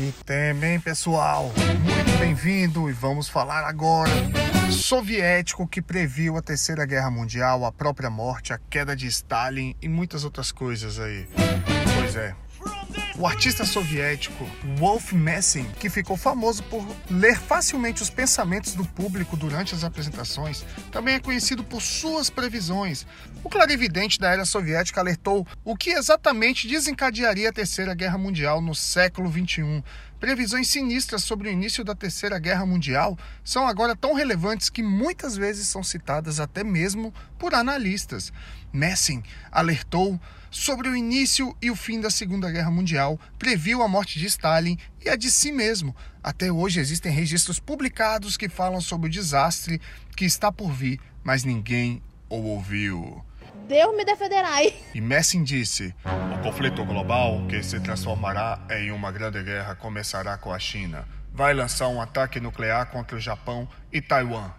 Que tem, bem, pessoal? Muito bem-vindo e vamos falar agora soviético que previu a Terceira Guerra Mundial, a própria morte, a queda de Stalin e muitas outras coisas aí. Pois é, o artista soviético Wolf Messing, que ficou famoso por ler facilmente os pensamentos do público durante as apresentações, também é conhecido por suas previsões. O clarividente da era soviética alertou o que exatamente desencadearia a Terceira Guerra Mundial no século XXI. Previsões sinistras sobre o início da Terceira Guerra Mundial são agora tão relevantes que muitas vezes são citadas até mesmo por analistas. Messing alertou sobre o início e o fim da Segunda Guerra Mundial, previu a morte de Stalin e a de si mesmo. Até hoje existem registros publicados que falam sobre o desastre que está por vir, mas ninguém o ouviu. Deus me defenderá. E Messing disse: O conflito global, que se transformará em uma grande guerra, começará com a China. Vai lançar um ataque nuclear contra o Japão e Taiwan.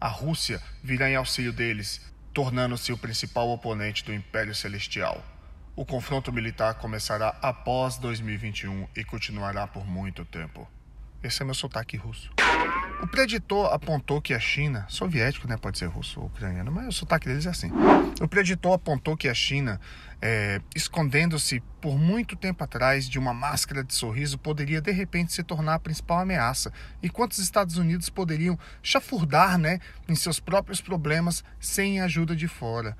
A Rússia virá em auxílio deles, tornando-se o principal oponente do Império Celestial. O confronto militar começará após 2021 e continuará por muito tempo. Esse é meu sotaque russo. O preditor apontou que a China, soviético, né, pode ser russo ou ucraniano, mas o sotaque deles é assim. O preditor apontou que a China, é, escondendo-se por muito tempo atrás de uma máscara de sorriso, poderia de repente se tornar a principal ameaça, enquanto os Estados Unidos poderiam chafurdar, né, em seus próprios problemas sem ajuda de fora.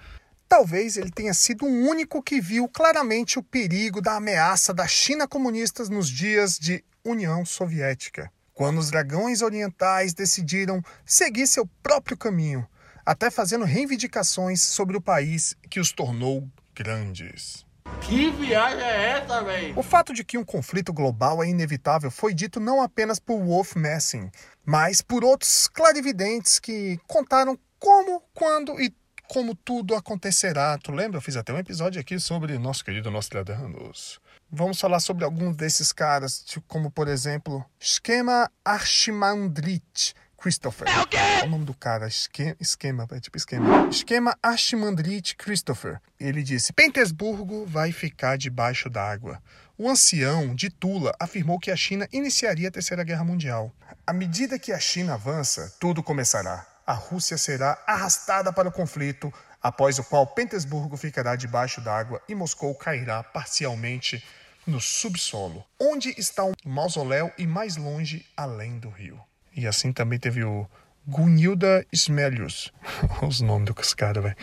Talvez ele tenha sido o único que viu claramente o perigo da ameaça da China comunista nos dias de União Soviética, quando os dragões orientais decidiram seguir seu próprio caminho, até fazendo reivindicações sobre o país que os tornou grandes. Que viagem é essa, velho? O fato de que um conflito global é inevitável foi dito não apenas por Wolf Messing, mas por outros clarividentes que contaram como, quando e como tudo acontecerá. Tu lembra? Eu fiz até um episódio aqui sobre nosso querido Nostradamus. Vamos falar sobre alguns desses caras, tipo, como por exemplo, Schema Archimandrit Christopher. É o quê? É o nome do cara, esquema, esquema, é tipo esquema. Esquema Archimandrit Christopher. Ele disse: Petersburgo vai ficar debaixo d'água. O ancião de Tula afirmou que a China iniciaria a Terceira Guerra Mundial. À medida que a China avança, tudo começará a Rússia será arrastada para o conflito, após o qual Petersburgo ficará debaixo d'água e Moscou cairá parcialmente no subsolo, onde está o mausoléu e mais longe além do rio. E assim também teve o Gunilda Smelius. Os nomes dos caras, velho.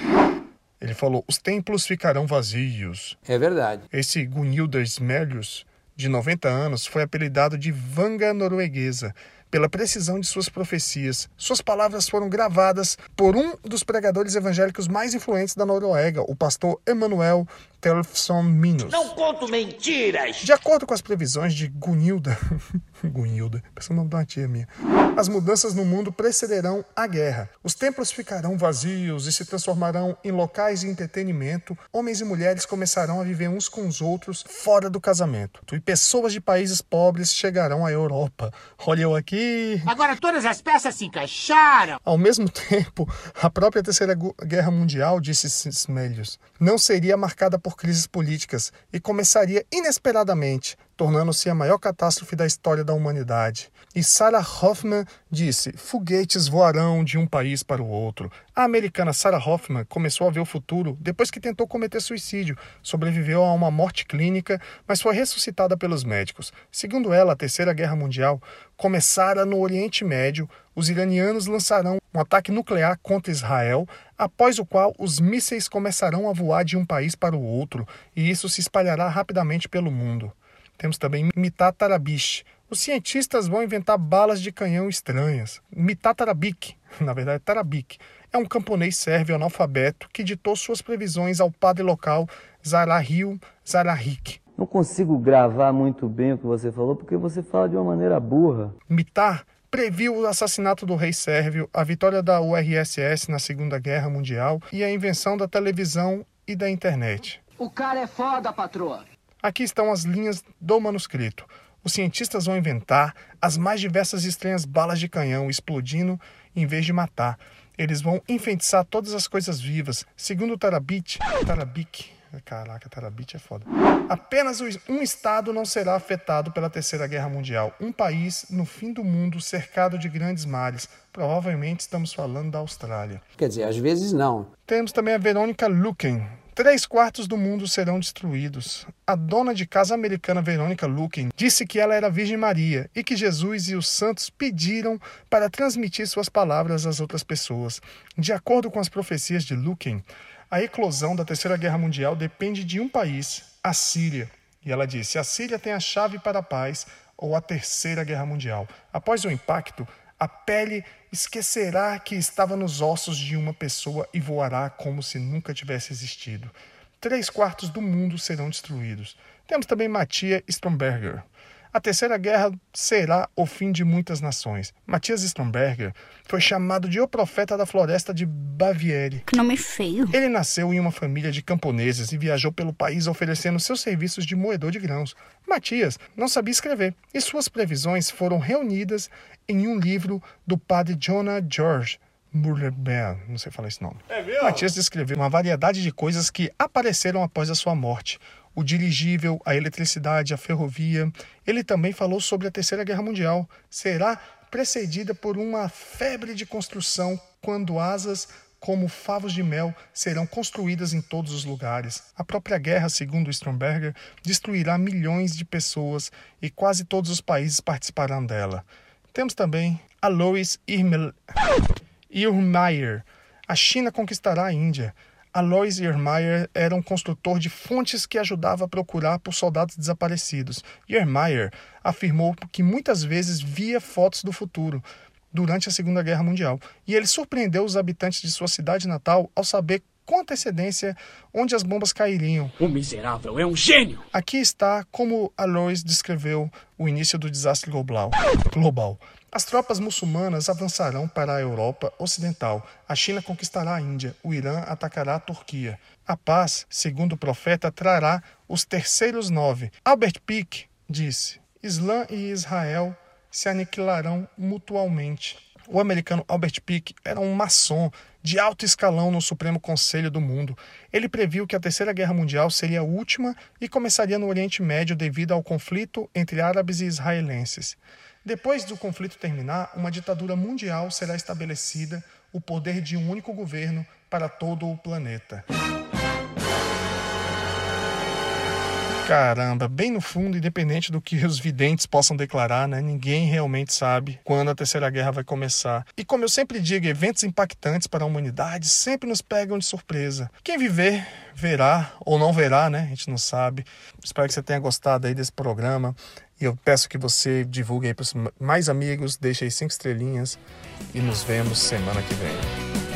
Ele falou: os templos ficarão vazios. É verdade. Esse Gunilda Smelius, de 90 anos, foi apelidado de Vanga Norueguesa pela precisão de suas profecias. Suas palavras foram gravadas por um dos pregadores evangélicos mais influentes da Noruega, o pastor Emanuel Telfson Minos. Não conto mentiras! De acordo com as previsões de Gunilda, Gunilda, pensa o nome de uma tia minha, as mudanças no mundo precederão a guerra. Os templos ficarão vazios e se transformarão em locais de entretenimento. Homens e mulheres começarão a viver uns com os outros fora do casamento. E pessoas de países pobres chegarão à Europa. Olha eu aqui. Agora todas as peças se encaixaram. Ao mesmo tempo, a própria Terceira Guerra Mundial, disse Smelius, não seria marcada por crises políticas e começaria inesperadamente, tornando-se a maior catástrofe da história da humanidade. E Sarah Hoffman disse: foguetes voarão de um país para o outro. A americana Sarah Hoffman começou a ver o futuro depois que tentou cometer suicídio. Sobreviveu a uma morte clínica, mas foi ressuscitada pelos médicos. Segundo ela, a Terceira Guerra Mundial começara no Oriente Médio. Os iranianos lançarão um ataque nuclear contra Israel, após o qual os mísseis começarão a voar de um país para o outro, e isso se espalhará rapidamente pelo mundo. Temos também Mitatarabish. Os cientistas vão inventar balas de canhão estranhas. Mitatarabik, na verdade Tarabik, é um camponês sérvio analfabeto que ditou suas previsões ao padre local Zarahil Zarahik. Não consigo gravar muito bem o que você falou porque você fala de uma maneira burra. Mitar previu o assassinato do rei sérvio, a vitória da URSS na Segunda Guerra Mundial e a invenção da televisão e da internet. O cara é foda, patroa. Aqui estão as linhas do manuscrito. Os cientistas vão inventar as mais diversas e estranhas balas de canhão explodindo em vez de matar. Eles vão enfeitiçar todas as coisas vivas. Segundo Tarabit, Tarabik, Caraca, Terabit é foda. Apenas um estado não será afetado pela Terceira Guerra Mundial. Um país no fim do mundo cercado de grandes mares. Provavelmente estamos falando da Austrália. Quer dizer, às vezes não. Temos também a Verônica Luken. Três quartos do mundo serão destruídos. A dona de casa americana Verônica Luken disse que ela era Virgem Maria e que Jesus e os santos pediram para transmitir suas palavras às outras pessoas. De acordo com as profecias de Luken, a eclosão da Terceira Guerra Mundial depende de um país, a Síria. E ela disse: a Síria tem a chave para a paz ou a Terceira Guerra Mundial. Após o impacto, a pele esquecerá que estava nos ossos de uma pessoa e voará como se nunca tivesse existido. Três quartos do mundo serão destruídos. Temos também Matia Stromberger. A Terceira Guerra será o fim de muitas nações. Matias Stromberger foi chamado de o profeta da floresta de Baviera. Que nome feio. Ele nasceu em uma família de camponeses e viajou pelo país oferecendo seus serviços de moedor de grãos. Matias não sabia escrever e suas previsões foram reunidas em um livro do padre Jonah George. Burlerbert, não sei falar esse nome. É Matias descreveu uma variedade de coisas que apareceram após a sua morte o dirigível, a eletricidade, a ferrovia. Ele também falou sobre a Terceira Guerra Mundial. Será precedida por uma febre de construção quando asas como favos de mel serão construídas em todos os lugares. A própria guerra, segundo Stromberger, destruirá milhões de pessoas e quase todos os países participarão dela. Temos também a Lois Irmeyer. A China conquistará a Índia. Alois Yermeyer era um construtor de fontes que ajudava a procurar por soldados desaparecidos. Yermeyer afirmou que muitas vezes via fotos do futuro durante a Segunda Guerra Mundial, e ele surpreendeu os habitantes de sua cidade natal ao saber com antecedência onde as bombas cairiam. O miserável é um gênio! Aqui está como Alois descreveu o início do desastre global. global. As tropas muçulmanas avançarão para a Europa Ocidental. A China conquistará a Índia. O Irã atacará a Turquia. A paz, segundo o profeta, trará os terceiros nove. Albert Pieck disse: Islã e Israel se aniquilarão mutualmente. O americano Albert Pieck era um maçom de alto escalão no Supremo Conselho do Mundo. Ele previu que a Terceira Guerra Mundial seria a última e começaria no Oriente Médio devido ao conflito entre árabes e israelenses. Depois do conflito terminar, uma ditadura mundial será estabelecida, o poder de um único governo para todo o planeta. Caramba, bem no fundo, independente do que os videntes possam declarar, né? Ninguém realmente sabe quando a Terceira Guerra vai começar. E como eu sempre digo, eventos impactantes para a humanidade sempre nos pegam de surpresa. Quem viver, verá ou não verá, né? A gente não sabe. Espero que você tenha gostado aí desse programa. E eu peço que você divulgue aí para os mais amigos, deixe aí cinco estrelinhas e nos vemos semana que vem.